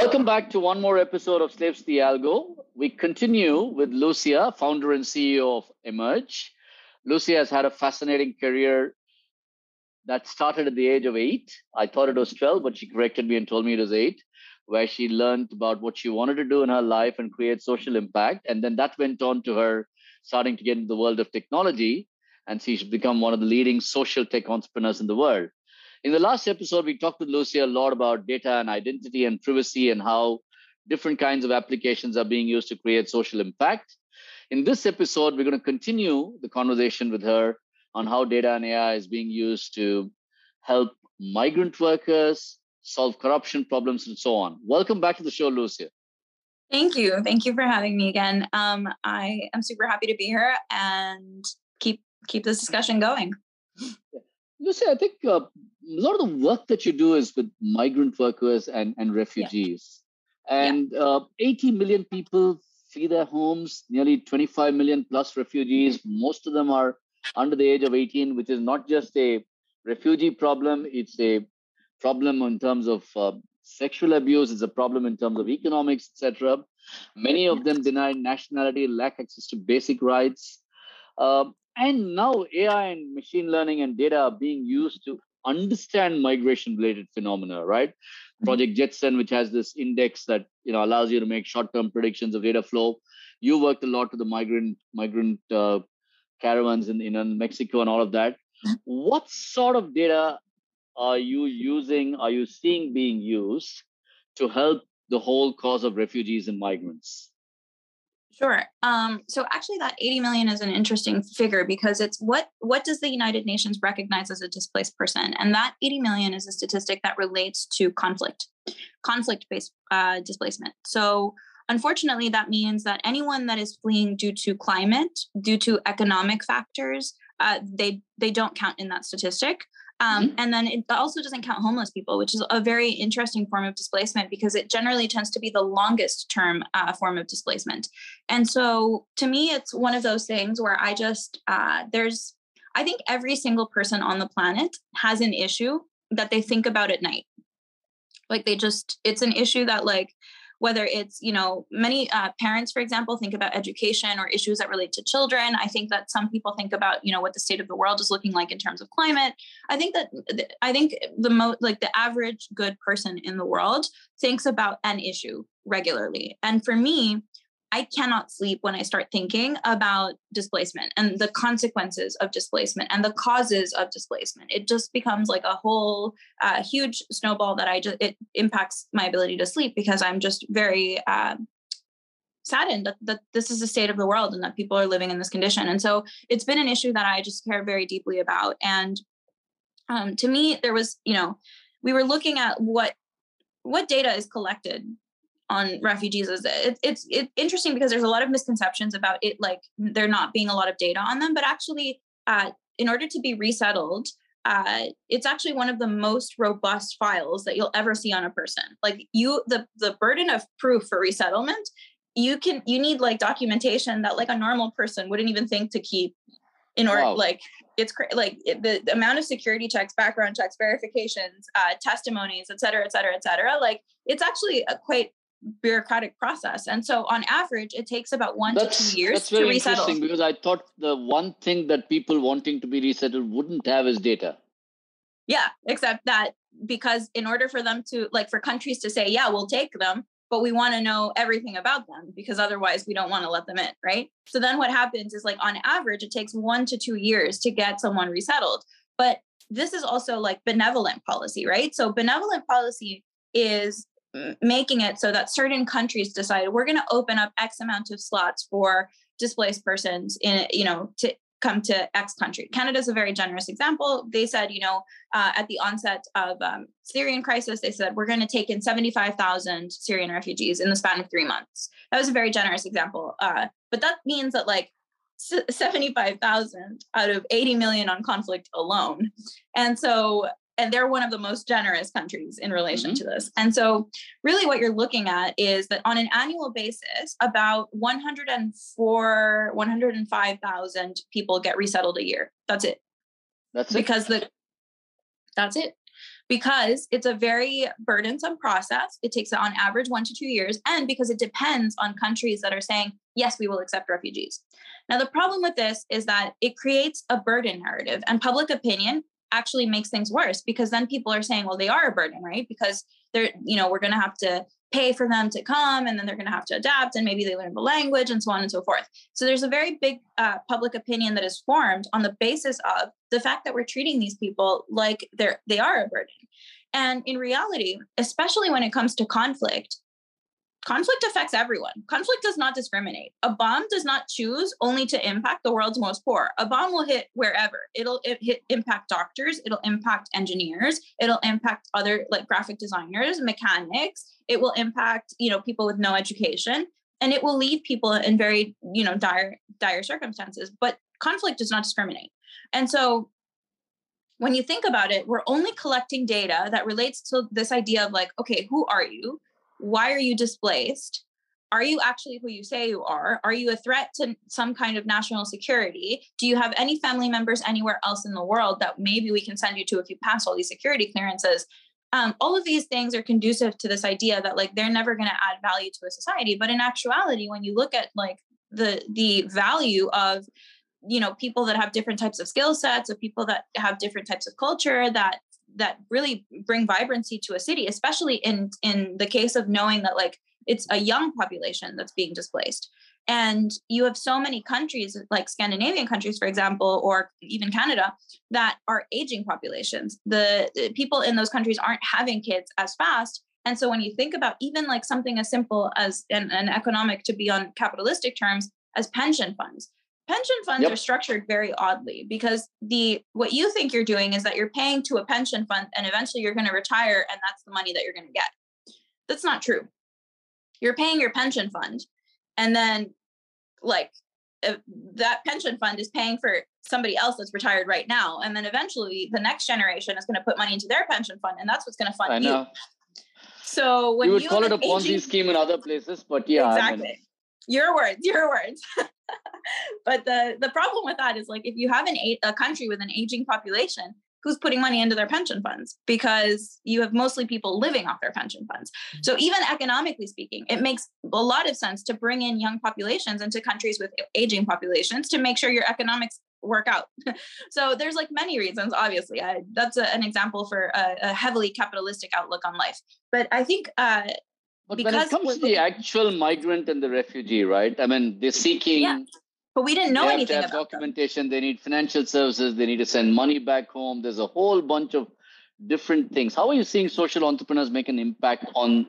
Welcome back to one more episode of Slaves the Algo. We continue with Lucia, founder and CEO of Emerge. Lucia has had a fascinating career that started at the age of eight. I thought it was 12, but she corrected me and told me it was eight, where she learned about what she wanted to do in her life and create social impact. And then that went on to her starting to get into the world of technology. And she's become one of the leading social tech entrepreneurs in the world. In the last episode, we talked with Lucia a lot about data and identity and privacy and how different kinds of applications are being used to create social impact. In this episode, we're going to continue the conversation with her on how data and AI is being used to help migrant workers solve corruption problems and so on. Welcome back to the show, Lucia. Thank you. Thank you for having me again. Um, I am super happy to be here and keep keep this discussion going. Lucia, I think uh, a lot of the work that you do is with migrant workers and, and refugees. Yeah. And yeah. Uh, 80 million people flee their homes, nearly 25 million plus refugees. Most of them are under the age of 18, which is not just a refugee problem, it's a problem in terms of uh, sexual abuse, it's a problem in terms of economics, etc. Many of them deny nationality, lack access to basic rights. Uh, and now AI and machine learning and data are being used to understand migration related phenomena right mm-hmm. project jetson which has this index that you know allows you to make short term predictions of data flow you worked a lot with the migrant migrant uh, caravans in, in mexico and all of that mm-hmm. what sort of data are you using are you seeing being used to help the whole cause of refugees and migrants Sure. Um, so actually, that 80 million is an interesting figure because it's what what does the United Nations recognize as a displaced person, and that 80 million is a statistic that relates to conflict, conflict-based uh, displacement. So unfortunately, that means that anyone that is fleeing due to climate, due to economic factors, uh, they they don't count in that statistic. Um, mm-hmm. And then it also doesn't count homeless people, which is a very interesting form of displacement because it generally tends to be the longest term uh, form of displacement. And so to me, it's one of those things where I just, uh, there's, I think every single person on the planet has an issue that they think about at night. Like they just, it's an issue that like whether it's you know many uh, parents for example think about education or issues that relate to children. I think that some people think about you know what the state of the world is looking like in terms of climate. I think that i think the most like the average good person in the world thinks about an issue regularly. And for me I cannot sleep when I start thinking about displacement and the consequences of displacement and the causes of displacement. It just becomes like a whole uh, huge snowball that I just it impacts my ability to sleep because I'm just very uh, saddened that, that this is the state of the world and that people are living in this condition. And so it's been an issue that I just care very deeply about. And um, to me, there was you know we were looking at what what data is collected on refugees is it, it's it's interesting because there's a lot of misconceptions about it like there not being a lot of data on them but actually uh, in order to be resettled uh, it's actually one of the most robust files that you'll ever see on a person like you the the burden of proof for resettlement you can you need like documentation that like a normal person wouldn't even think to keep in order wow. like it's cra- like it, the, the, amount of security checks background checks verifications uh, testimonies et cetera et cetera et cetera like it's actually a quite bureaucratic process. And so on average, it takes about one that's, to two years that's very to resettle. Interesting because I thought the one thing that people wanting to be resettled wouldn't have is data. Yeah, except that because in order for them to like for countries to say, yeah, we'll take them, but we want to know everything about them because otherwise we don't want to let them in, right? So then what happens is like on average, it takes one to two years to get someone resettled. But this is also like benevolent policy, right? So benevolent policy is making it so that certain countries decide we're going to open up x amount of slots for displaced persons in you know to come to x country. Canada's a very generous example. They said you know uh, at the onset of um, syrian crisis they said we're going to take in 75000 syrian refugees in the span of three months. That was a very generous example uh, but that means that like 75,000 out of 80 million on conflict alone. And so and they're one of the most generous countries in relation mm-hmm. to this. And so, really, what you're looking at is that on an annual basis, about 104, 105,000 people get resettled a year. That's it. That's it. Because the that's it. because it's a very burdensome process. It takes on average one to two years, and because it depends on countries that are saying, yes, we will accept refugees. Now, the problem with this is that it creates a burden narrative, and public opinion actually makes things worse because then people are saying, well, they are a burden, right? Because they're, you know, we're going to have to pay for them to come and then they're going to have to adapt and maybe they learn the language and so on and so forth. So there's a very big uh, public opinion that is formed on the basis of the fact that we're treating these people like they're they are a burden. And in reality, especially when it comes to conflict, conflict affects everyone. Conflict does not discriminate. A bomb does not choose only to impact the world's most poor. A bomb will hit wherever. It'll it hit impact doctors, it'll impact engineers, it'll impact other like graphic designers, mechanics, it will impact, you know, people with no education and it will leave people in very, you know, dire dire circumstances. But conflict does not discriminate. And so when you think about it, we're only collecting data that relates to this idea of like, okay, who are you? Why are you displaced? Are you actually who you say you are? Are you a threat to some kind of national security? Do you have any family members anywhere else in the world that maybe we can send you to if you pass all these security clearances? Um, all of these things are conducive to this idea that like they're never going to add value to a society. But in actuality, when you look at like the the value of you know people that have different types of skill sets of people that have different types of culture that that really bring vibrancy to a city especially in in the case of knowing that like it's a young population that's being displaced. And you have so many countries like scandinavian countries for example or even canada that are aging populations. The, the people in those countries aren't having kids as fast. And so when you think about even like something as simple as an, an economic to be on capitalistic terms as pension funds pension funds yep. are structured very oddly because the what you think you're doing is that you're paying to a pension fund and eventually you're going to retire and that's the money that you're going to get. That's not true. You're paying your pension fund and then like that pension fund is paying for somebody else that's retired right now and then eventually the next generation is going to put money into their pension fund and that's what's going to fund I know. you so when you would you call it a ponzi aging, scheme in other places but yeah exactly I mean, your words your words but the the problem with that is like if you have an a country with an aging population who's putting money into their pension funds because you have mostly people living off their pension funds. So even economically speaking, it makes a lot of sense to bring in young populations into countries with aging populations to make sure your economics work out. so there's like many reasons, obviously. I, that's a, an example for a, a, heavily capitalistic outlook on life. But I think uh, but when it comes to the actual migrant and the refugee, right? I mean, they're seeking. Yeah. But we didn't know they anything have have documentation. Them. They need financial services. They need to send money back home. There's a whole bunch of different things. How are you seeing social entrepreneurs make an impact on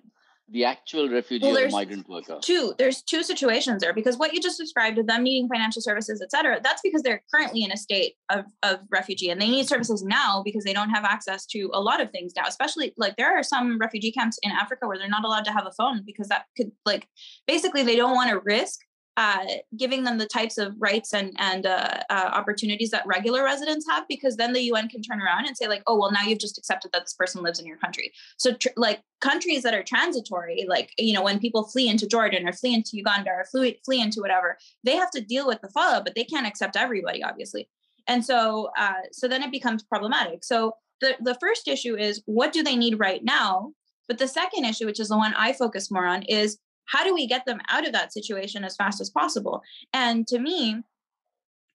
the actual refugee well, or migrant worker? Two, there's two situations there because what you just described of them needing financial services, et cetera, that's because they're currently in a state of, of refugee and they need services now because they don't have access to a lot of things now, especially like there are some refugee camps in Africa where they're not allowed to have a phone because that could like basically they don't want to risk uh, giving them the types of rights and and uh, uh, opportunities that regular residents have, because then the UN can turn around and say like, oh well, now you've just accepted that this person lives in your country. So tr- like countries that are transitory, like you know when people flee into Jordan or flee into Uganda or flee flee into whatever, they have to deal with the fallout, but they can't accept everybody, obviously. And so uh, so then it becomes problematic. So the the first issue is what do they need right now? But the second issue, which is the one I focus more on, is how do we get them out of that situation as fast as possible? And to me,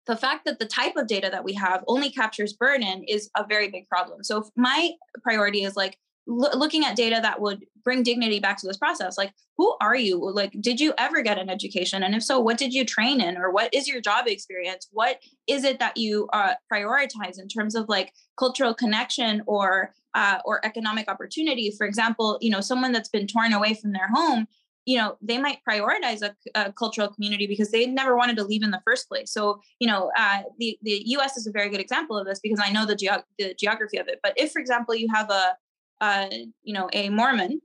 the fact that the type of data that we have only captures burden is a very big problem. So my priority is like lo- looking at data that would bring dignity back to this process. Like, who are you? Like, did you ever get an education? And if so, what did you train in? Or what is your job experience? What is it that you uh, prioritize in terms of like cultural connection or uh, or economic opportunity? For example, you know, someone that's been torn away from their home you know they might prioritize a, a, cultural community because they never wanted to leave in the first place. So you know uh, the the us is a very good example of this because i know the, ge- the geography of it. But if for example you have a uh, you know a mormon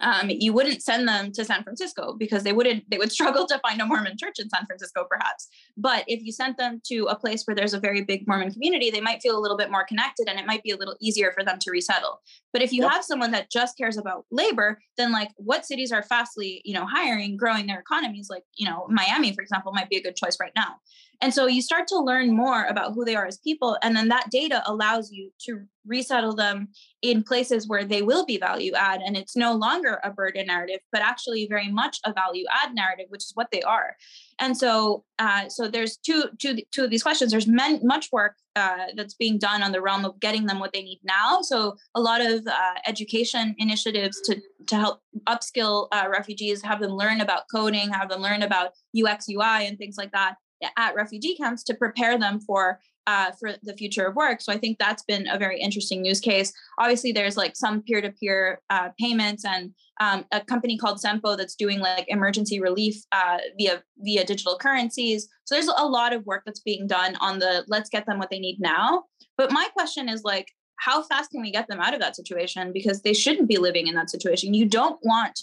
um, you wouldn't send them to San Francisco because they wouldn't they would struggle to find a Mormon church in San Francisco perhaps. But if you sent them to a place where there's a very big Mormon community they might feel a little bit more connected and it might be a little easier for them to resettle. But if you yep. have someone that just cares about labor then like what cities are fastly you know hiring growing their economies? Like you know Miami for example might be a good choice right now. And so you start to learn more about who they are as people and then that data allows you to resettle them in places where they will be value add and it's no longer a burden narrative but actually very much a value add narrative which is what they are. And so uh, so there's two two two of these questions. There's men, much work uh, that's being done on the realm of getting them what they need now. So a lot of uh, education initiatives to to help upskill uh, refugees have them learn about coding have them learn about ux ui and things like that at refugee camps to prepare them for uh, for the future of work. So I think that's been a very interesting use case. Obviously, there's like some peer-to-peer uh, payments and um, a company called Sempo that's doing like emergency relief uh, via via digital currencies. So there's a lot of work that's being done on the let's get them what they need now. But my question is like, how fast can we get them out of that situation? Because they shouldn't be living in that situation. You don't want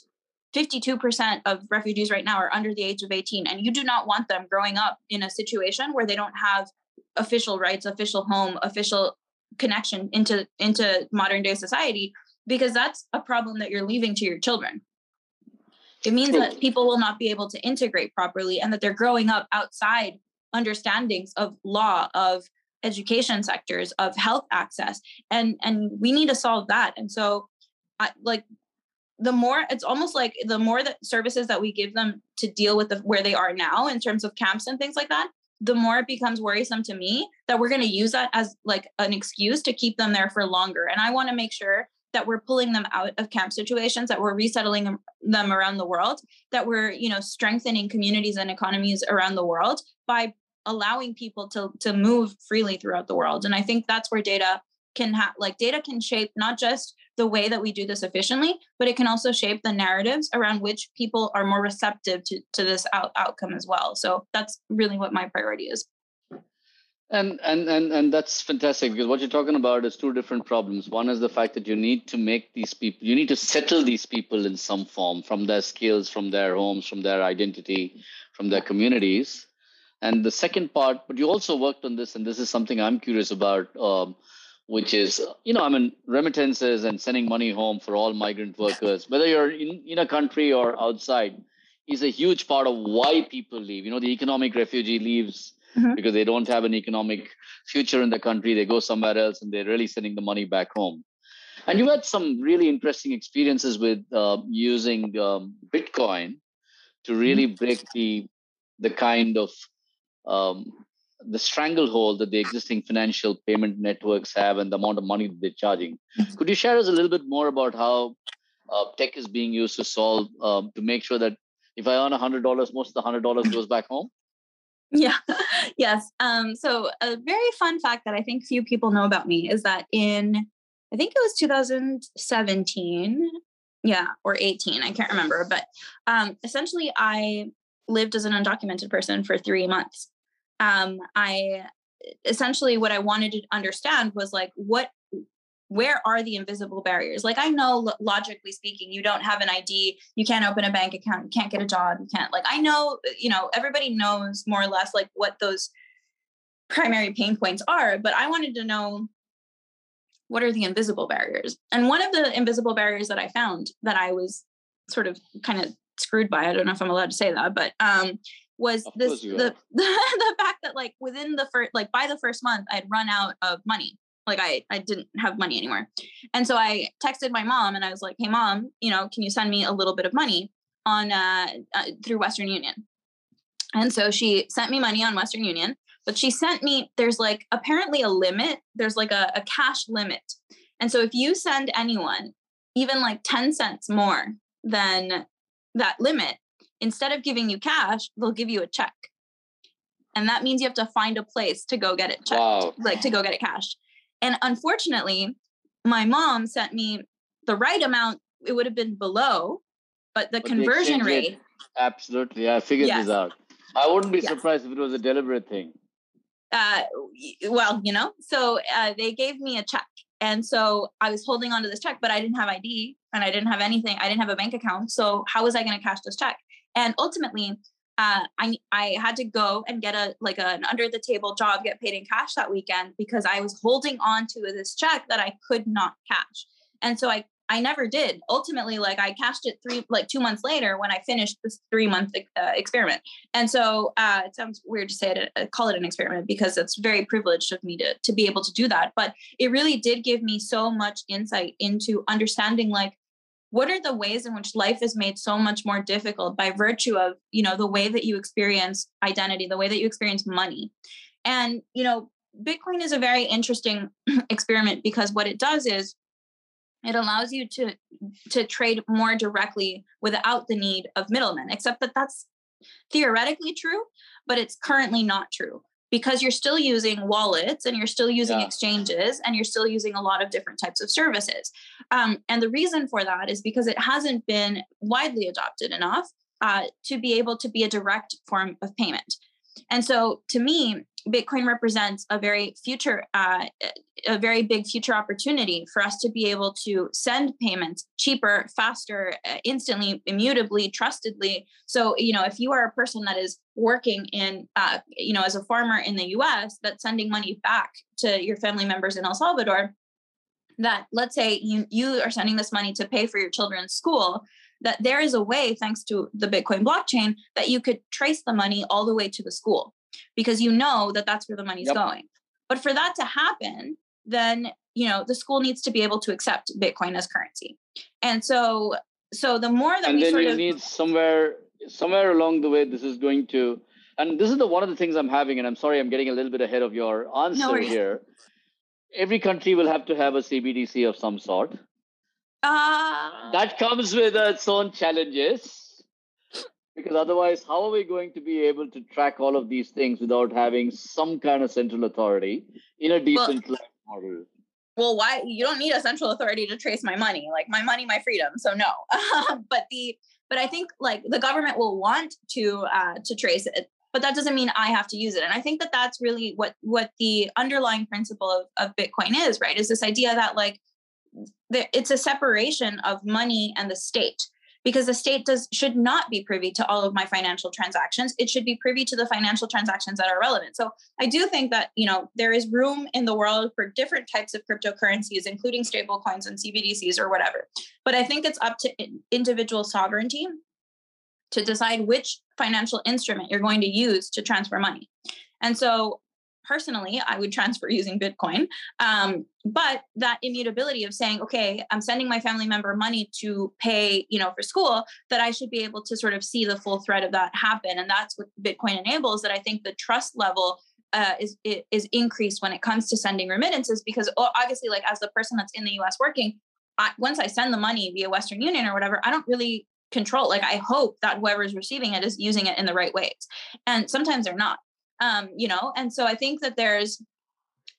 52% of refugees right now are under the age of 18 and you do not want them growing up in a situation where they don't have official rights, official home, official connection into into modern day society because that's a problem that you're leaving to your children. It means that people will not be able to integrate properly and that they're growing up outside understandings of law, of education sectors, of health access. And and we need to solve that. And so I, like the more it's almost like the more that services that we give them to deal with the, where they are now in terms of camps and things like that the more it becomes worrisome to me that we're going to use that as like an excuse to keep them there for longer. And I want to make sure that we're pulling them out of camp situations, that we're resettling them around the world, that we're, you know, strengthening communities and economies around the world by allowing people to to move freely throughout the world. And I think that's where data can have like data can shape not just the way that we do this efficiently, but it can also shape the narratives around which people are more receptive to, to this out, outcome as well. So that's really what my priority is. And, and and and that's fantastic because what you're talking about is two different problems. One is the fact that you need to make these people, you need to settle these people in some form from their skills, from their homes, from their identity, from their communities. And the second part, but you also worked on this, and this is something I'm curious about. Um, which is, you know, I mean, remittances and sending money home for all migrant workers, whether you're in, in a country or outside, is a huge part of why people leave. You know, the economic refugee leaves mm-hmm. because they don't have an economic future in the country. They go somewhere else and they're really sending the money back home. And you had some really interesting experiences with uh, using um, Bitcoin to really break the the kind of um, the stranglehold that the existing financial payment networks have and the amount of money that they're charging. Mm-hmm. Could you share us a little bit more about how uh, tech is being used to solve um, to make sure that if I earn hundred dollars, most of the hundred dollars goes back home? Yeah. yes. Um, so a very fun fact that I think few people know about me is that in I think it was 2017, yeah, or 18, I can't remember, but um, essentially I lived as an undocumented person for three months um, I essentially what I wanted to understand was like what where are the invisible barriers? Like i know logically speaking you don't have an id you can't open a bank account you can't get a job you can't like i know you know everybody knows more or less like what those primary pain points are but i wanted to know what are the invisible barriers? And one of the invisible barriers that i found that i was sort of kind of screwed by i don't know if i'm allowed to say that but um was of this the, the the fact that like within the first like by the first month I'd run out of money. Like I I didn't have money anymore. And so I texted my mom and I was like, "Hey mom, you know, can you send me a little bit of money on uh, uh through Western Union?" And so she sent me money on Western Union, but she sent me there's like apparently a limit, there's like a, a cash limit. And so if you send anyone even like 10 cents more than that limit, instead of giving you cash, they'll give you a check. And that means you have to find a place to go get it checked, wow. like to go get it cashed. And unfortunately, my mom sent me the right amount. It would have been below, but the but conversion rate. Absolutely. I figured yes. this out. I wouldn't be yes. surprised if it was a deliberate thing. Uh, well, you know, so uh, they gave me a check. And so I was holding on to this check, but I didn't have ID and I didn't have anything. I didn't have a bank account. So how was I going to cash this check? And ultimately, uh, I I had to go and get a like an under the table job, get paid in cash that weekend because I was holding on to this check that I could not cash. And so I I never did. Ultimately, like I cashed it three, like two months later when I finished this three month uh, experiment. And so uh, it sounds weird to say it, uh, call it an experiment because it's very privileged of me to to be able to do that. But it really did give me so much insight into understanding like what are the ways in which life is made so much more difficult by virtue of you know the way that you experience identity, the way that you experience money, and you know Bitcoin is a very interesting experiment because what it does is it allows you to to trade more directly without the need of middlemen except that that's theoretically true but it's currently not true because you're still using wallets and you're still using yeah. exchanges and you're still using a lot of different types of services um, and the reason for that is because it hasn't been widely adopted enough uh, to be able to be a direct form of payment and so to me Bitcoin represents a very future, uh, a very big future opportunity for us to be able to send payments cheaper, faster, uh, instantly, immutably, trustedly. So, you know, if you are a person that is working in, uh, you know, as a farmer in the U.S. that's sending money back to your family members in El Salvador, that let's say you you are sending this money to pay for your children's school that there is a way thanks to the bitcoin blockchain that you could trace the money all the way to the school because you know that that's where the money's yep. going. But for that to happen, then you know the school needs to be able to accept Bitcoin as currency. And so, so the more that and we then sort you of need somewhere somewhere along the way, this is going to, and this is the one of the things I'm having, and I'm sorry I'm getting a little bit ahead of your answer no here. Every country will have to have a CBDC of some sort. Uh, that comes with its own challenges because otherwise, how are we going to be able to track all of these things without having some kind of central authority in a decentralized well, model? Well, why you don't need a central authority to trace my money, like my money, my freedom. So no, but the but I think like the government will want to uh, to trace it, but that doesn't mean I have to use it. And I think that that's really what what the underlying principle of, of Bitcoin is, right? Is this idea that like it's a separation of money and the state because the state does should not be privy to all of my financial transactions. It should be privy to the financial transactions that are relevant. So i do think that you know there is room in the world for different types of cryptocurrencies including stable coins and cbdc's or whatever. But i think it's up to individual sovereignty to decide which financial instrument you're going to use to transfer money. And so personally, I would transfer using Bitcoin. Um, but that immutability of saying, okay, I'm sending my family member money to pay, you know, for school, that I should be able to sort of see the full thread of that happen. And that's what Bitcoin enables. That I think the trust level uh, is is increased when it comes to sending remittances because obviously, like as the person that's in the U.S. working, I, once I send the money via Western Union or whatever, I don't really control. Like I hope that whoever is receiving it is using it in the right ways, and sometimes they're not um, you know and so i think that there's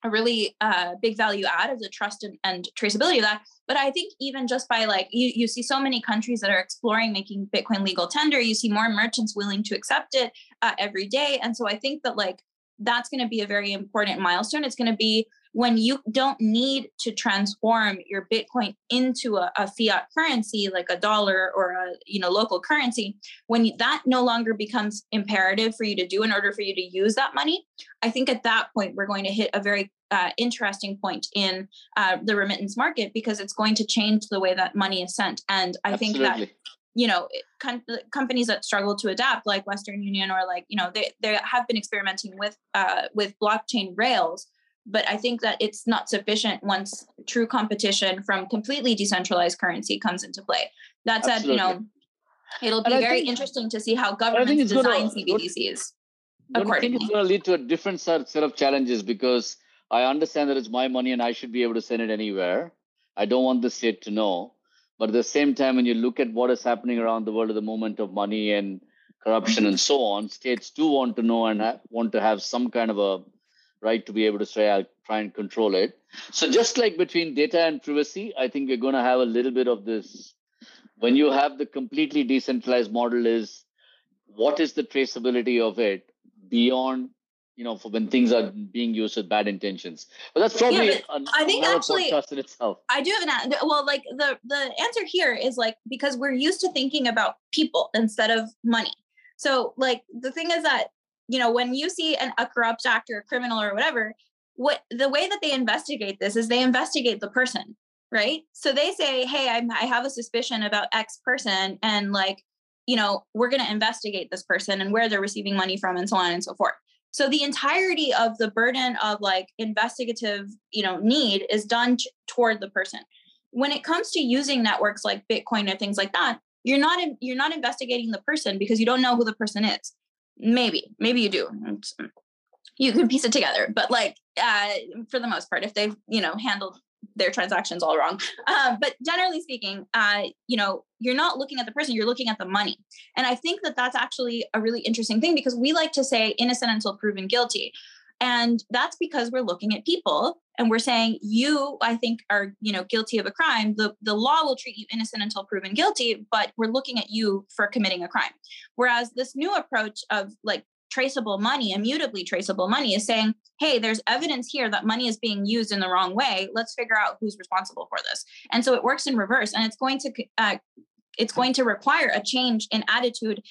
a really uh, big value add of the trust and, and, traceability of that. But i think even just by like you, you see so many countries that are exploring making bitcoin legal tender you see more merchants willing to accept it uh, every day. And so i think that like that's going to be a very important milestone. It's going to be when you don't need to transform your bitcoin into a, a, fiat currency like a dollar or a you know local currency when that no longer becomes imperative for you to do in order for you to use that money i think at that point we're going to hit a very uh, interesting point in uh, the remittance market because it's going to change the way that money is sent and i Absolutely. think that you know com- companies that struggle to adapt like western union or like you know they, they have been experimenting with uh, with blockchain rails but I think that it's not sufficient once true competition from completely decentralized currency comes into play. That said, Absolutely. you know, it'll be very think, interesting to see how governments design gonna, CBDCs. I think it's going to lead to a different set of challenges because I understand that it's my money and I should be able to send it anywhere. I don't want the state to know. But at the same time, when you look at what is happening around the world at the moment of money and corruption and so on, states do want to know and ha- want to have some kind of a right to be able to say i'll try and control it. So just like between data and privacy i think we're going to have a little bit of this. When you have the completely decentralized model is what is the traceability of it beyond you know for when things are being used with bad intentions? But that's probably yeah, an, i think actually in itself. I do have an well like the the answer here is like because we're used to thinking about people instead of money. So like the thing is that you know, when you see an, a corrupt actor, a criminal or whatever, what the way that they investigate this is they investigate the person. right? So they say, hey, I'm, I have a suspicion about X person, and like, you know, we're going to investigate this person and where they're receiving money from, and so on and so forth. So the entirety of the burden of like investigative, you know, need is done t- toward the person. When it comes to using networks like Bitcoin or things like that, you're not in, you're not investigating the person because you don't know who the person is. Maybe, maybe you do. You can piece it together, but like uh, for the most part, if they've you know handled their transactions all wrong. Uh, but generally speaking, uh, you know, you're not looking at the person, you're looking at the money. And I think that that's actually a really interesting thing because we like to say innocent until proven guilty. And that's because we're looking at people and we're saying you, I think, are you know guilty of a crime. The the law will treat you innocent until proven guilty, but we're looking at you for committing a crime. Whereas this new approach of like traceable money, immutably traceable money, is saying, hey, there's evidence here that money is being used in the wrong way. Let's figure out who's responsible for this. And so it works in reverse, and it's going to uh, it's going to require a change in attitude,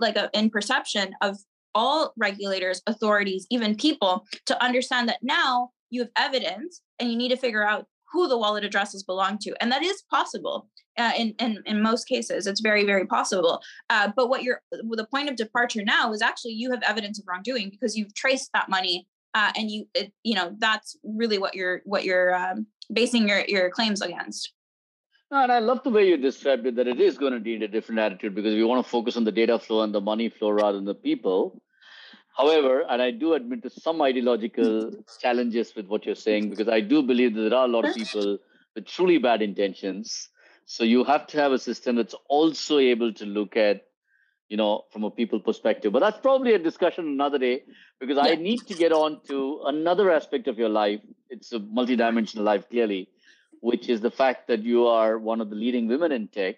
like a, in perception of all regulators, authorities, even people to understand that now you have evidence and you need to figure out who the wallet addresses belong to. And that is possible uh, in, in, in most cases. It's very, very possible. Uh, but what you're, the point of departure now is actually you have evidence of wrongdoing because you've traced that money uh, and you, it, you know, that's really what you're, what you're um, basing your, your claims against. and I love the way you described it that it is going to need a different attitude because we want to focus on the data flow and the money flow rather than the people. However, and I do admit to some ideological challenges with what you're saying because I do believe that there are a lot of people with truly bad intentions. So you have to have a system that's also able to look at, you know, from a people perspective. But that's probably a discussion another day because yeah. I need to get on to another aspect of your life. It's a multidimensional life, clearly, which is the fact that you are one of the leading women in tech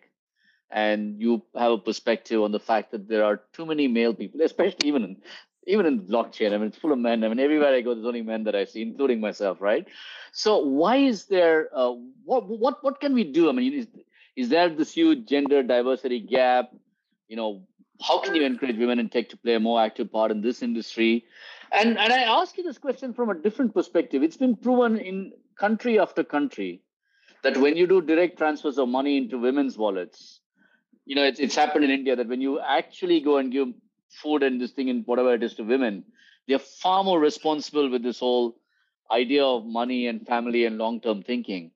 and you have a perspective on the fact that there are too many male people, especially even in even in blockchain, I mean, it's full of men. I mean, everywhere I go, there's only men that I see, including myself, right? So why is there? Uh, what what what can we do? I mean, is, is there this huge gender diversity gap? You know, how can you encourage women in tech to play a more active part in this industry? And and I ask you this question from a different perspective. It's been proven in country after country that when you do direct transfers of money into women's wallets, you know, it's it's happened in India that when you actually go and give food and this thing and whatever it is to women, they're far more responsible with this whole idea of money and family and long term thinking.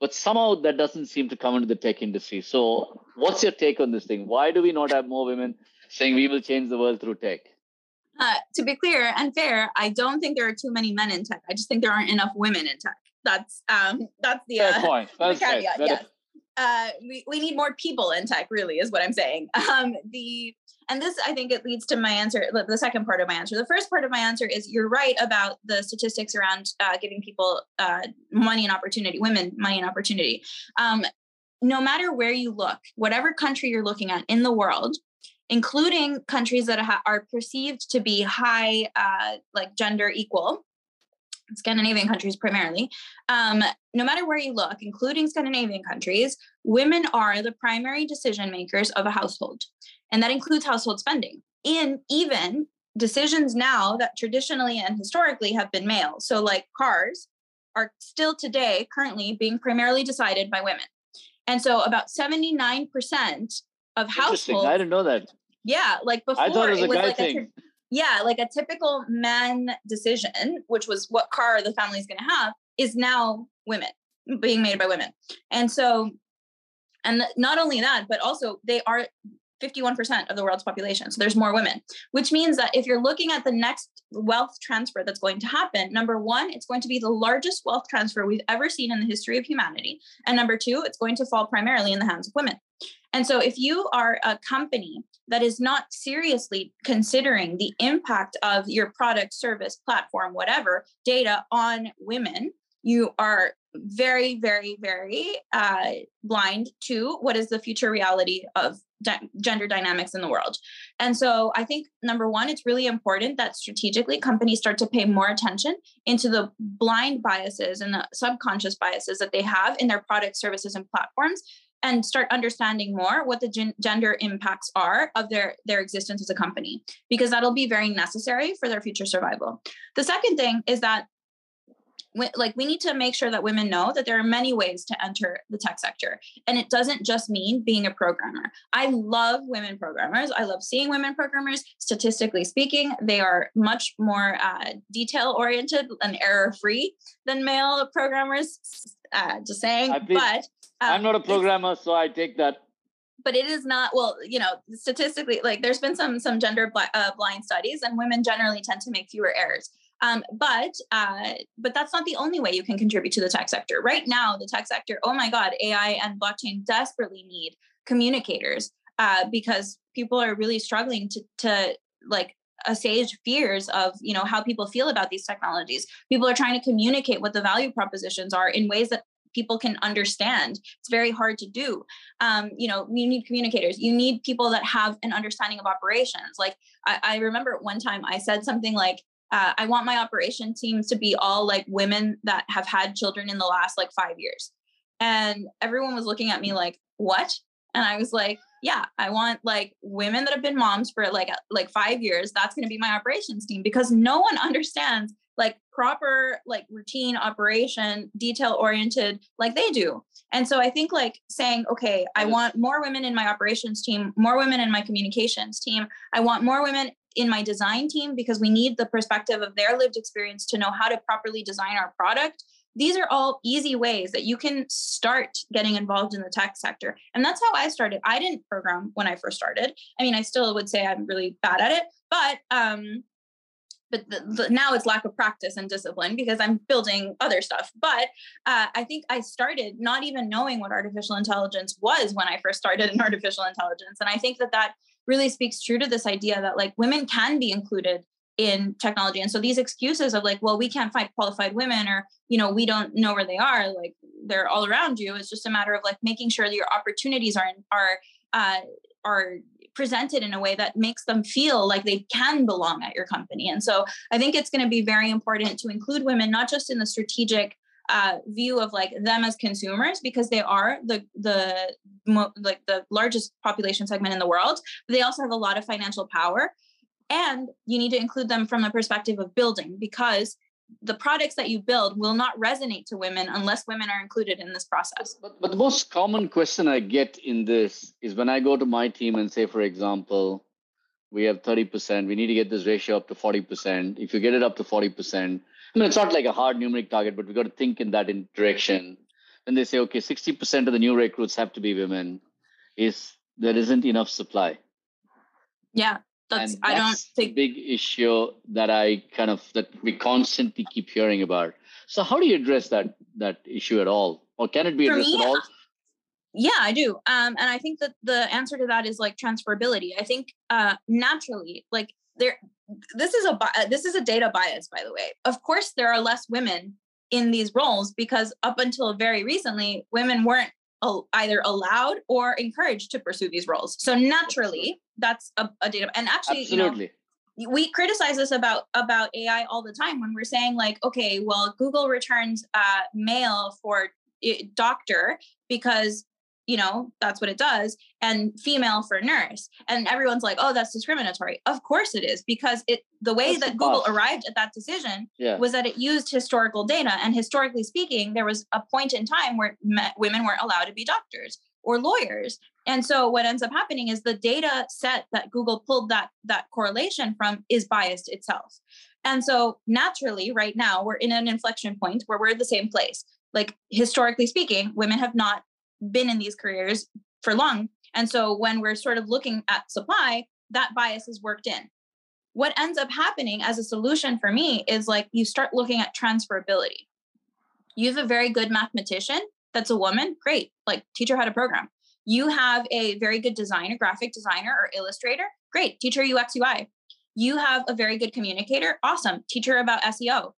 But somehow that doesn't seem to come into the tech industry. So, what's your take on this thing? Why do we not have more women saying we will change the world through tech? Uh, to be clear and fair, I don't think there are too many men in tech. I just think there aren't enough women in tech. That's um, that's the, uh, point. That's the caveat. Yes. Uh, we, we need more people in tech, really, is what I'm saying. Um, the and this i think it leads to my answer the second part of my answer the first part of my answer is you're right about the statistics around uh, giving people uh, money and opportunity women money and opportunity um, no matter where you look whatever country you're looking at in the world including countries that ha- are perceived to be high uh, like gender equal Scandinavian countries primarily, um, no matter where you look, including Scandinavian countries, women are the primary decision makers of a household. And that includes household spending and even decisions now that traditionally and historically have been male. So, like cars are still today currently being primarily decided by women. And so, about 79% of households. I didn't know that. Yeah, like before, I thought it was, it was a like thing. A, yeah, like a typical man decision, which was what car the family is going to have, is now women being made by women. And so, and not only that, but also they are 51% of the world's population. So there's more women, which means that if you're looking at the next wealth transfer that's going to happen, number one, it's going to be the largest wealth transfer we've ever seen in the history of humanity. And number two, it's going to fall primarily in the hands of women. And so if you are a company that is not seriously considering the impact of your product, service, platform, whatever, data on women, you are very, very, very uh, blind to what is the future reality of gender dynamics in the world. And so I think number one, it's really important that strategically companies start to pay more attention into the blind biases and the subconscious biases that they have in their product, services, and platforms and start understanding more what the gen- gender impacts are of their their existence as a company because that'll be very necessary for their future survival. The second thing is that like we need to make sure that women know that there are many ways to enter the tech sector and it doesn't just mean being a programmer. I love women programmers. I love seeing women programmers. Statistically speaking they are much more uh, detail oriented and error free than male programmers uh, just saying but um, i'm not a programmer so i take that but it is not well you know statistically like there's been some some gender bl- uh, blind studies and women generally tend to make fewer errors um, but uh, but that's not the only way you can contribute to the tech sector. Right now, the tech sector, oh my God, AI and blockchain desperately need communicators uh, because people are really struggling to to like assuage fears of you know how people feel about these technologies. People are trying to communicate what the value propositions are in ways that people can understand it's very hard to do um, you know you need communicators you need people that have an understanding of operations like I, I remember one time i said something like uh, I want my operation teams to be all like women that have had children in the last like five years. And everyone was looking at me like, what? And I was like, yeah, I want like women that have been moms for like like five years. That's going to be my operations team because no one understands like proper like routine operation detail oriented like they do and so i think like saying okay i mm. want more women in my operations team more women in my communications team i want more women in my design team because we need the perspective of their lived experience to know how to properly design our product these are all easy ways that you can start getting involved in the tech sector. And that's how i started. I didn't program when i first started. I mean i still would say i'm really bad at it but um but the, the, now it's lack of practice and discipline because i'm building other stuff. But uh, i think i started not even knowing what artificial intelligence was when i first started in artificial intelligence. And i think that that really speaks true to this idea that like women can be included in technology. And so these excuses of like well we can't find qualified women or you know we don't know where they are like they're all around you. It's just a matter of like making sure that your opportunities are are uh, are presented in a way that makes them feel like they can belong at your company. And so i think it's going to be very important to include women not just in the strategic uh, view of like them as consumers because they are the the mo- like the largest population segment in the world. But they also have a lot of financial power, and you need to include them from the perspective of building because the products that you build will not resonate to women unless women are included in this process. But, but the most common question I get in this is when I go to my team and say, for example, we have 30%, we need to get this ratio up to 40%. If you get it up to 40%, I mean, it's not like a hard numeric target, but we've got to think in that in direction. When they say, okay, 60% of the new recruits have to be women, is there isn't enough supply. Yeah, that's, that's I don't think big issue that I kind of that we constantly keep hearing about. So how do you address that that issue at all, or can it be addressed me, at all? Yeah, I do. Um, and I think that the answer to that is like transferability. I think uh, naturally, like there this is a uh, this is a data bias by the way of course there are less women in these roles because up until very recently women weren't either allowed or encouraged to pursue these roles. So naturally that's a, a data and actually Absolutely. you know we criticize this about about ai all the time when we're saying like okay well google returns uh, male for eh, doctor because you know that's what it does and female for nurse. And everyone's like oh that's discriminatory. Of course it is because it the way that's that google arrived at that decision yeah. was that it used historical data and historically speaking there was a point in time where women weren't allowed to be doctors or lawyers. And so what ends up happening is the data set that google pulled that that correlation from is biased itself. And so naturally right now we're in an inflection point where we're at the same place. Like historically speaking women have not been in these careers for long. And so when we're sort of looking at supply, that bias is worked in. What ends up happening as a solution for me is like you start looking at transferability. You have a very good mathematician that's a woman, great, like teach her how to program. You have a very good designer, graphic designer or illustrator, great, teach her UX UI. You have a very good communicator, awesome, teach her about SEO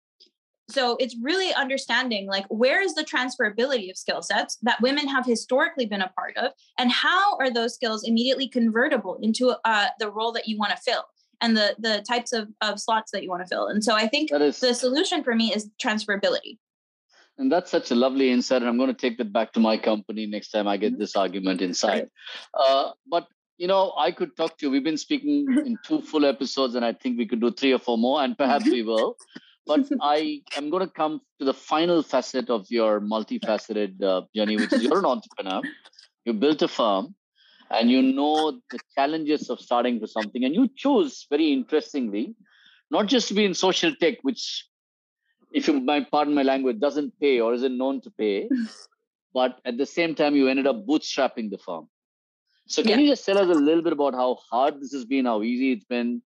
so it's really understanding like where is the transferability of skill sets that women have historically been a part of and how are those skills immediately convertible into uh, the role that you want to fill and the the types of, of slots that you want to fill? And so i think is, the solution for me is transferability. And that's such a lovely insight and i'm going to take that back to my company next time i get mm-hmm. this argument inside. Uh, but you know i could talk to you. We've been speaking in two full episodes and i think we could do three or four more and perhaps we will but I am going to come to the final facet of your multifaceted uh, journey, which is you're an entrepreneur. You built a firm, and you know the challenges of starting for something, and you chose very interestingly, not just to be in social tech, which, if you might pardon my language, doesn't pay or isn't known to pay, but at the same time you ended up bootstrapping the firm. So can yeah. you just tell us a little bit about how hard this has been, how easy it's been,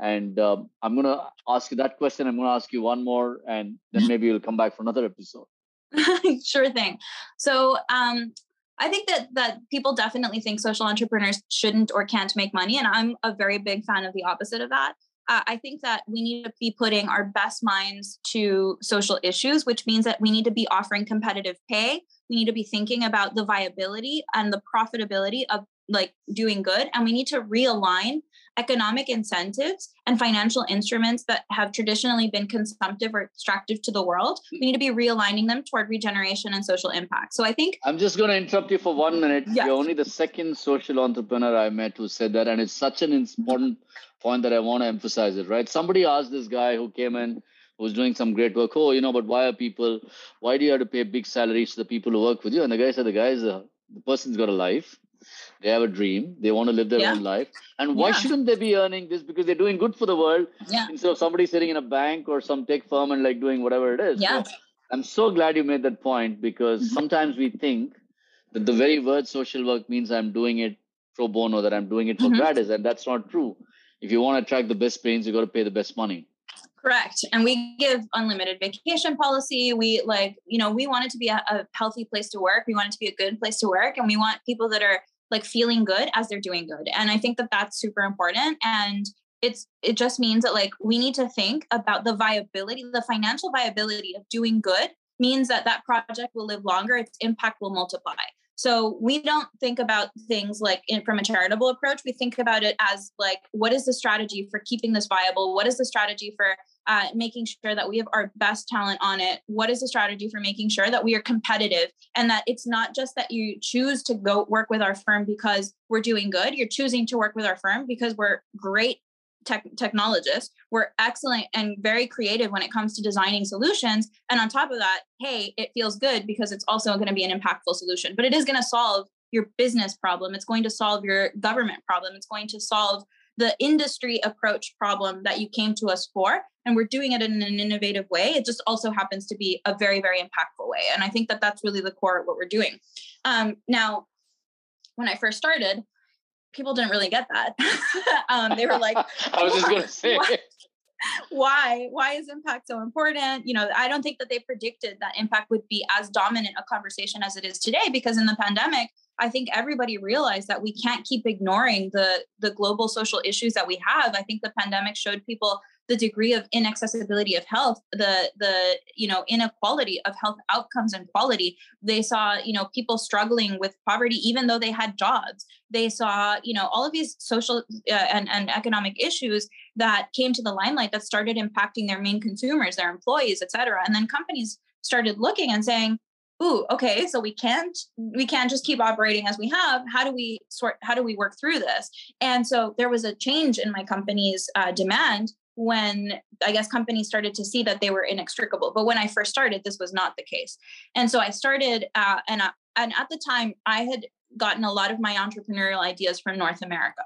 and um, I'm going to ask you that question. I'm going to ask you one more, and then maybe you'll come back for another episode. sure thing. So um, I think that that people definitely think social entrepreneurs shouldn't or can't make money, and I'm a very big fan of the opposite of that. Uh, I think that we need to be putting our best minds to social issues, which means that we need to be offering competitive pay. We need to be thinking about the viability and the profitability of like doing good, and we need to realign economic incentives and financial instruments that have traditionally been consumptive or extractive to the world. We need to be realigning them toward regeneration and social impact. So I think I'm just going to interrupt you for one minute. Yes. You're only the second social entrepreneur I met who said that, and it's such an important point that I want to emphasize it. Right? Somebody asked this guy who came in who's doing some great work. Oh, you know, but why are people? Why do you have to pay big salaries to the people who work with you? And the guy said, the guy's a, the person's got a life they have a dream they want to live their yeah. own life and why yeah. shouldn't they be earning this because they're doing good for the world yeah. instead of somebody sitting in a bank or some tech firm and like doing whatever it is yeah. So i'm so glad you made that point because mm-hmm. sometimes we think that the very word social work means i'm doing it pro bono that i'm doing it for mm-hmm. gratis and that's not true if you want to attract the best brains you got to pay the best money Correct. And we give unlimited vacation policy. We like, you know, we want it to be a, a, healthy place to work. We want it to be a good place to work. And we want people that are like feeling good as they're doing good and i think that that's super important and it's it just means that like we need to think about the viability the financial viability of doing good means that that project will live longer its impact will multiply. So we don't think about things like in, from a charitable approach we think about it as like what is the strategy for keeping this viable? What is the strategy for making sure that we have our best talent on it. What is the strategy for making sure that we are competitive and that it's not just that you choose to go work with our firm because we're doing good. You're choosing to work with our firm because we're great tech, technologists. We're excellent and very creative when it comes to designing solutions. And on top of that hey it feels good because it's also going to be an impactful solution but it is going to solve your business problem. It's going to solve your government problem. It's going to solve the industry approach problem that you came to us for and we're doing it in an innovative way it just also happens to be a very very impactful way and i think that that's really the core of what we're doing. Um, now when i first started people didn't really get that. Um, they were like i was just going to say. Why? Why is impact so important? You know i don't think that they predicted that impact would be as dominant a conversation as it is today because in the pandemic I think everybody realized that we can't keep ignoring the the global social issues that we have. I think the pandemic showed people the degree of inaccessibility of health, the the you know inequality of health outcomes and quality. They saw you know people struggling with poverty even though they had jobs. They saw you know all of these social uh, and and economic issues that came to the limelight that started impacting their main consumers, their employees, et cetera. And then companies started looking and saying, ooh okay so we can't we can't just keep operating as we have how do we sort how do we work through this and so there was a change in my company's uh, demand when i guess companies started to see that they were inextricable but when i first started this was not the case and so i started uh, and uh, and at the time i had gotten a lot of my entrepreneurial ideas from north america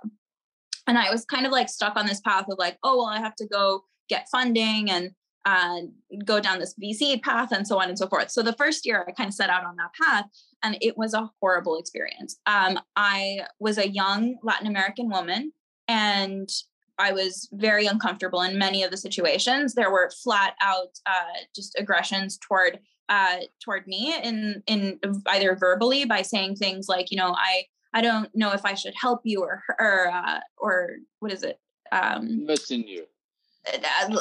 and i was kind of like stuck on this path of like oh well i have to go get funding and uh, go down this VC path and so on and so forth. So the first year I kind of set out on that path and it was a horrible experience. Um, I was a young Latin American woman and I was very uncomfortable in many of the situations. There were flat out uh, just aggressions toward uh, toward me in in either verbally by saying things like, you know, I I don't know if I should help you or or uh, or what is it? Um, Missing you uh,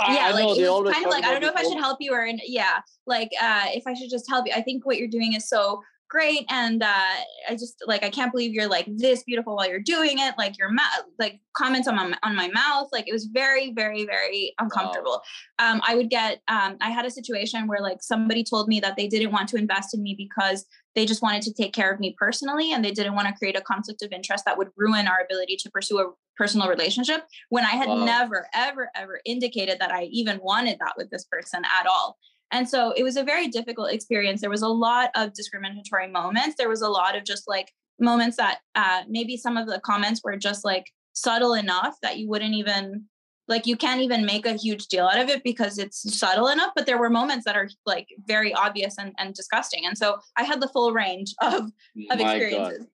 yeah, like it's kind of like I don't know if I should help you or yeah, like uh, if I should just help you. I think what you're doing is so great, and uh, I just like I can't believe you're like this beautiful while you're doing it. Like your mouth, like comments on my on my mouth, like it was very, very, very uncomfortable. Wow. Um, I would get. Um, I had a situation where like somebody told me that they didn't want to invest in me because they just wanted to take care of me personally, and they didn't want to create a conflict of interest that would ruin our ability to pursue a personal relationship when I had wow. never, ever, ever indicated that I even wanted that with this person at all. And so it was a very difficult experience. There was a lot of discriminatory moments. There was a lot of just like moments that uh, maybe some of the comments were just like subtle enough that you wouldn't even like you can't even make a huge deal out of it because it's subtle enough but there were moments that are like very obvious and, and disgusting and so i had the full range of of experiences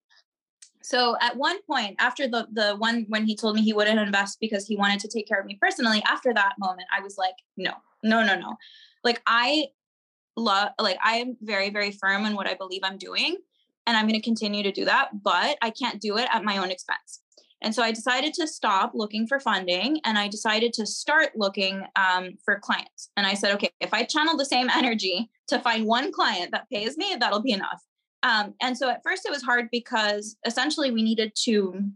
so at one point after the the one when he told me he wouldn't invest because he wanted to take care of me personally after that moment i was like no no no no like i love like i am very very firm in what i believe i'm doing and i'm going to continue to do that but i can't do it at my own expense and so I decided to stop looking for funding and I decided to start looking um, for clients. And I said, okay, if I channel the same energy to find one client that pays me, that'll be enough. Um, and so at first it was hard because essentially we needed to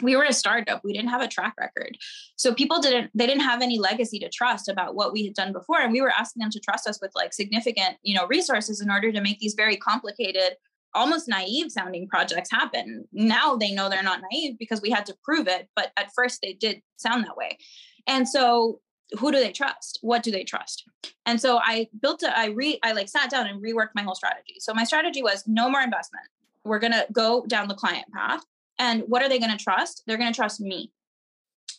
we were a startup we didn't have a track record so people didn't they didn't have any legacy to trust about what we had done before and we were asking them to trust us with like significant you know resources in order to make these very complicated almost naive sounding projects happen. Now they know they're not naive because we had to prove it, but at first they did sound that way. And so who do they trust? What do they trust? And so I built a I re I like sat down and reworked my whole strategy. So my strategy was no more investment. We're going to go down the client path. And what are they going to trust? They're going to trust me.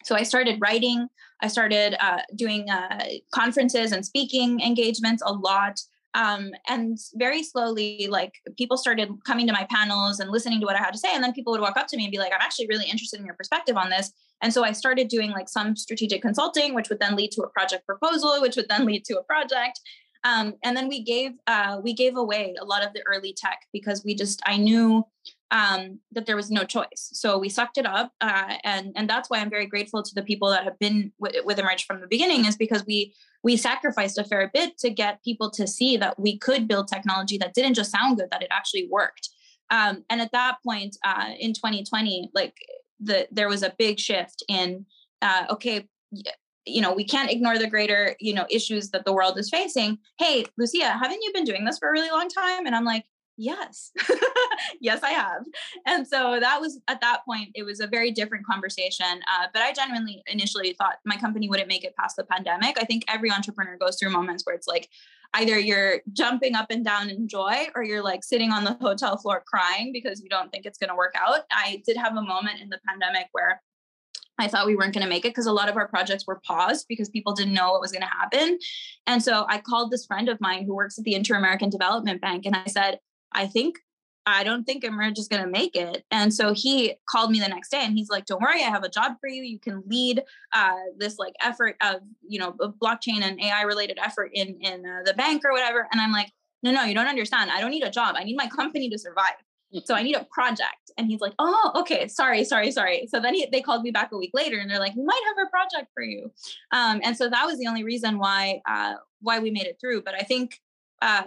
So I started writing. I started uh, doing uh, conferences and speaking engagements a lot um, and very slowly like people started coming to my panels and listening to what i had to say and then people would walk up to me and be like i'm actually really interested in your perspective on this and so i started doing like some strategic consulting which would then lead to a project proposal which would then lead to a project um, and then we gave uh, we gave away a lot of the early tech because we just i knew um, that there was no choice. So we sucked it up, uh, and and that's why I'm very grateful to the people that have been with, with Emerge from the beginning, is because we we sacrificed a fair bit to get people to see that we could build technology that didn't just sound good, that it actually worked. Um, and at that point uh, in 2020, like the there was a big shift in uh, okay, you know we can't ignore the greater you know issues that the world is facing. Hey, Lucia, haven't you been doing this for a really long time? And I'm like, yes. Yes i have. And so that was at that point it was a very different conversation uh, but i genuinely initially thought my company wouldn't make it past the pandemic. I think every entrepreneur goes through moments where it's like either you're jumping up and down in joy or you're like sitting on the hotel floor crying because you don't think it's going to work out. I did have a moment in the pandemic where I thought we weren't going to make it because a lot of our projects were paused because people didn't know what was going to happen. And so I called this friend of mine who works at the Inter American Development Bank and I said, I think I don't think Emerge is going to make it. And so he called me the next day and he's like, don't worry, I have a job for you. You can lead uh, this like effort of, you know, blockchain and AI related effort in, in uh, the bank or whatever. And I'm like, no, no, you don't understand. I don't need a job. I need my company to survive. So I need a project. And he's like, oh, okay, sorry, sorry, sorry. So then he, they called me back a week later and they're like, we might have a project for you. Um, and so that was the only reason why, uh, why we made it through. But I think, uh,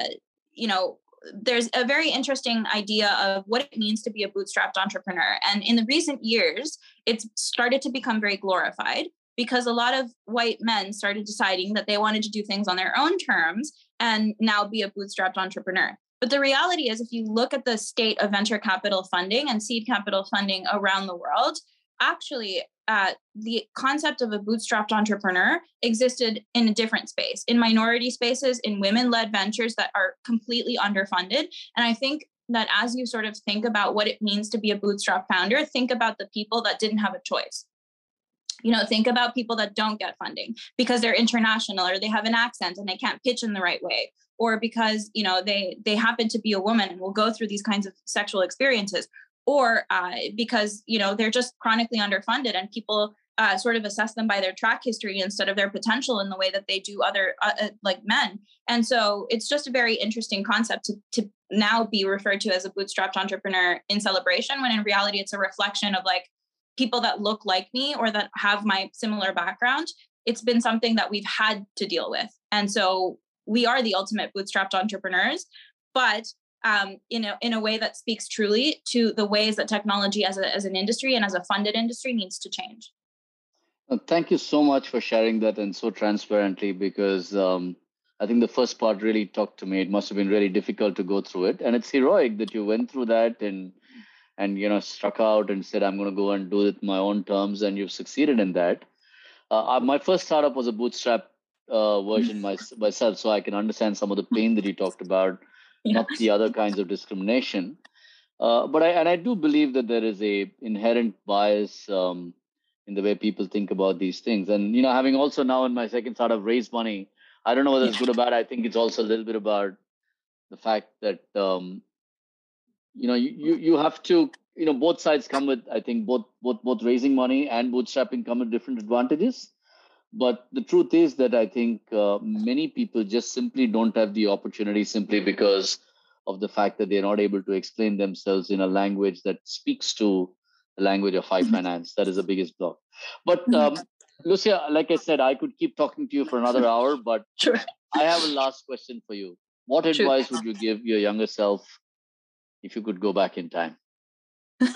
you know, there's a very interesting idea of what it means to be a bootstrapped entrepreneur. And in the recent years, it's started to become very glorified because a lot of white men started deciding that they wanted to do things on their own terms and now be a bootstrapped entrepreneur. But the reality is, if you look at the state of venture capital funding and seed capital funding around the world, actually uh, the concept of a bootstrapped entrepreneur existed in a different space, in minority spaces, in women led ventures that are completely underfunded. And I think that as you sort of think about what it means to be a bootstrap founder, think about the people that didn't have a choice. You know, think about people that don't get funding because they're international or they have an accent and they can't pitch in the right way or because you know they they happen to be a woman and will go through these kinds of sexual experiences or uh, because you know they're just chronically underfunded and people uh, sort of assess them by their track history instead of their potential in the way that they do other uh, uh, like men. And so it's just a very interesting concept to, to now be referred to as a bootstrapped entrepreneur in celebration when in reality it's a reflection of like people that look like me or that have my similar background. It's been something that we've had to deal with. And so we are the ultimate bootstrapped entrepreneurs but um, in a in a way that speaks truly to the ways that technology as a as an industry and as a funded industry needs to change. thank you so much for sharing that and so transparently because um, I think the first part really talked to me. It must have been really difficult to go through it, and it's heroic that you went through that and and you know struck out and said i'm going to go and do it my own terms and you've succeeded in that uh, my first startup was a bootstrap uh, version my, myself so i can understand some of the pain that you talked about. not the other kinds of discrimination uh, but I and I do believe that there is a inherent bias um, in the way people think about these things. And you know, having also now in my second startup raised money, I don't know whether it's good or bad. I think it's also a little bit about the fact that um, you know you you have to you know both sides come with I think both both both raising money and bootstrapping come with different advantages. But the truth is that I think uh, many people just simply don't have the opportunity simply because of the fact that they're not able to explain themselves in a language that speaks to the language of high mm-hmm. finance. That is the biggest block. But mm-hmm. um, Lucia, like I said, I could keep talking to you for another hour, but sure. I have a last question for you. What sure. advice would you give your younger self if you could go back in time? uh,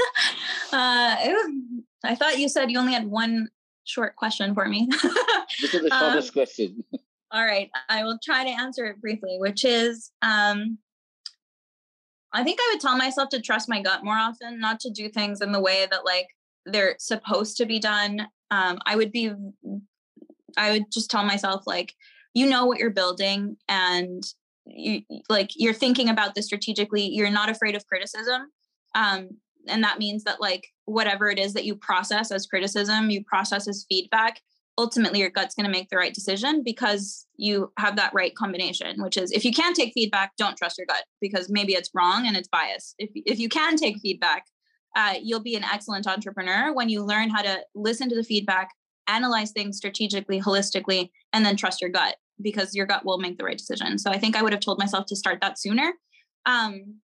I thought you said you only had one short question for me. this is the shortest um, question. all right, I will try to answer it briefly, which is um, I think I would tell myself to trust my gut more often, not to do things in the way that like they're supposed to be done. Um, I would be, I would just tell myself like, you know what you're building, and you like you're thinking about this strategically. You're not afraid of criticism, um, and that means that like whatever it is that you process as criticism, you process as feedback ultimately your gut's going to make the right decision because you have that right combination which is if you can't take feedback don't trust your gut because maybe it's wrong and it's biased. If, if you can take feedback uh, you'll be an excellent entrepreneur when you learn how to listen to the feedback analyze things strategically holistically and then trust your gut because your gut will make the right decision. So i think i would have told myself to start that sooner. Um,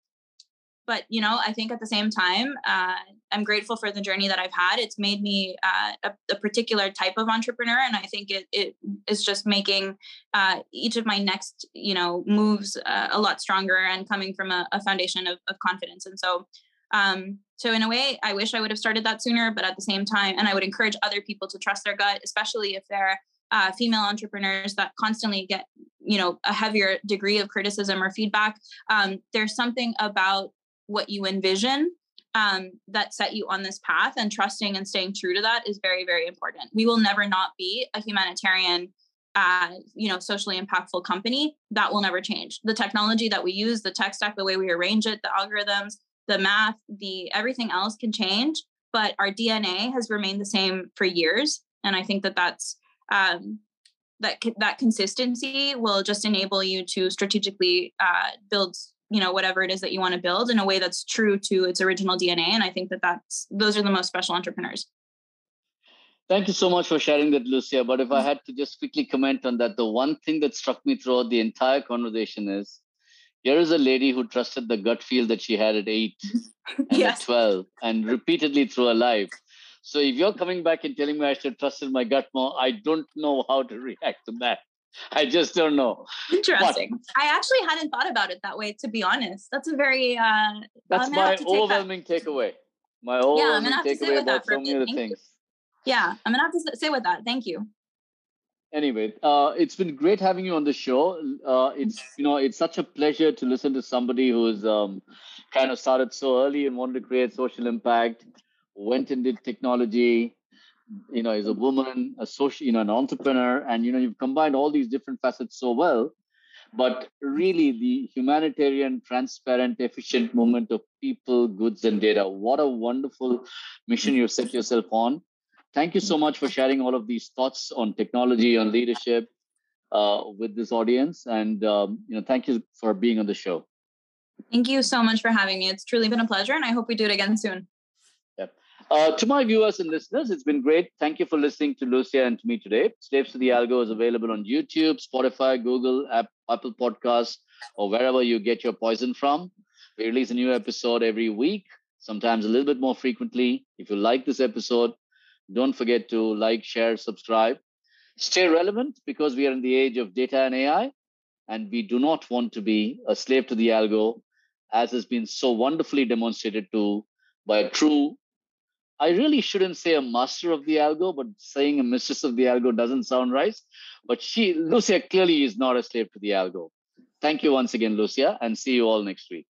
but you know i think at the same time uh, i'm grateful for the journey that i've had. It's made me uh, a, a, particular type of entrepreneur and i think it, it is just making uh, each of my next you know moves uh, a lot stronger and coming from a, a foundation of, of, confidence. And so um, so in a way i wish i would have started that sooner but at the same time and i would encourage other people to trust their gut especially if they're uh, female entrepreneurs that constantly get you know a heavier degree of criticism or feedback. Um, there's something about what you envision um, that set you on this path and trusting and staying true to that is very very important. We will never not be a humanitarian uh, you know socially impactful company. That will never change. The technology that we use the tech stack the way we arrange it the algorithms the math the everything else can change but our dna has remained the same for years and i think that that's um, that that consistency will just enable you to strategically uh, build you know whatever it is that you want to build in a way that's true to its original dna and i think that that's those are the most special entrepreneurs. Thank you so much for sharing that lucia but if i had to just quickly comment on that the one thing that struck me throughout the entire conversation is here is a lady who trusted the gut feel that she had at 8 and yes. at 12 and repeatedly through her life. So if you're coming back and telling me i should trust in my gut more i don't know how to react to that I just don't know. Interesting. But, I actually hadn't thought about it that way, to be honest. That's a very uh that's my overwhelming that. takeaway. My overwhelming yeah, takeaway about so many other things. You. Yeah, I'm gonna have to say with that. Thank you. Anyway, uh, it's been great having you on the show. Uh, it's you know it's such a pleasure to listen to somebody who's um, kind of started so early and wanted to create social impact, went and did technology, you know is a woman a social you know an entrepreneur and you know you've combined all these different facets so well. But really the humanitarian transparent efficient movement of people goods and data what a wonderful mission you've set yourself on. Thank you so much for sharing all of these thoughts on technology on leadership uh, with this audience. And um, you know thank you for being on the show. Thank you so much for having me. It's truly been a pleasure and i hope we do it again soon uh, to my viewers and listeners, it's been great. Thank you for listening to Lucia and to me today. Slaves to the Algo is available on YouTube, Spotify, Google, App, Apple Podcasts, or wherever you get your poison from. We release a new episode every week, sometimes a little bit more frequently. If you like this episode, don't forget to like, share, subscribe. Stay relevant because we are in the age of data and AI, and we do not want to be a slave to the algo, as has been so wonderfully demonstrated to by a true I really shouldn't say a master of the algo, but saying a mistress of the algo doesn't sound right. But she, Lucia, clearly is not a slave to the algo. Thank you once again, Lucia, and see you all next week.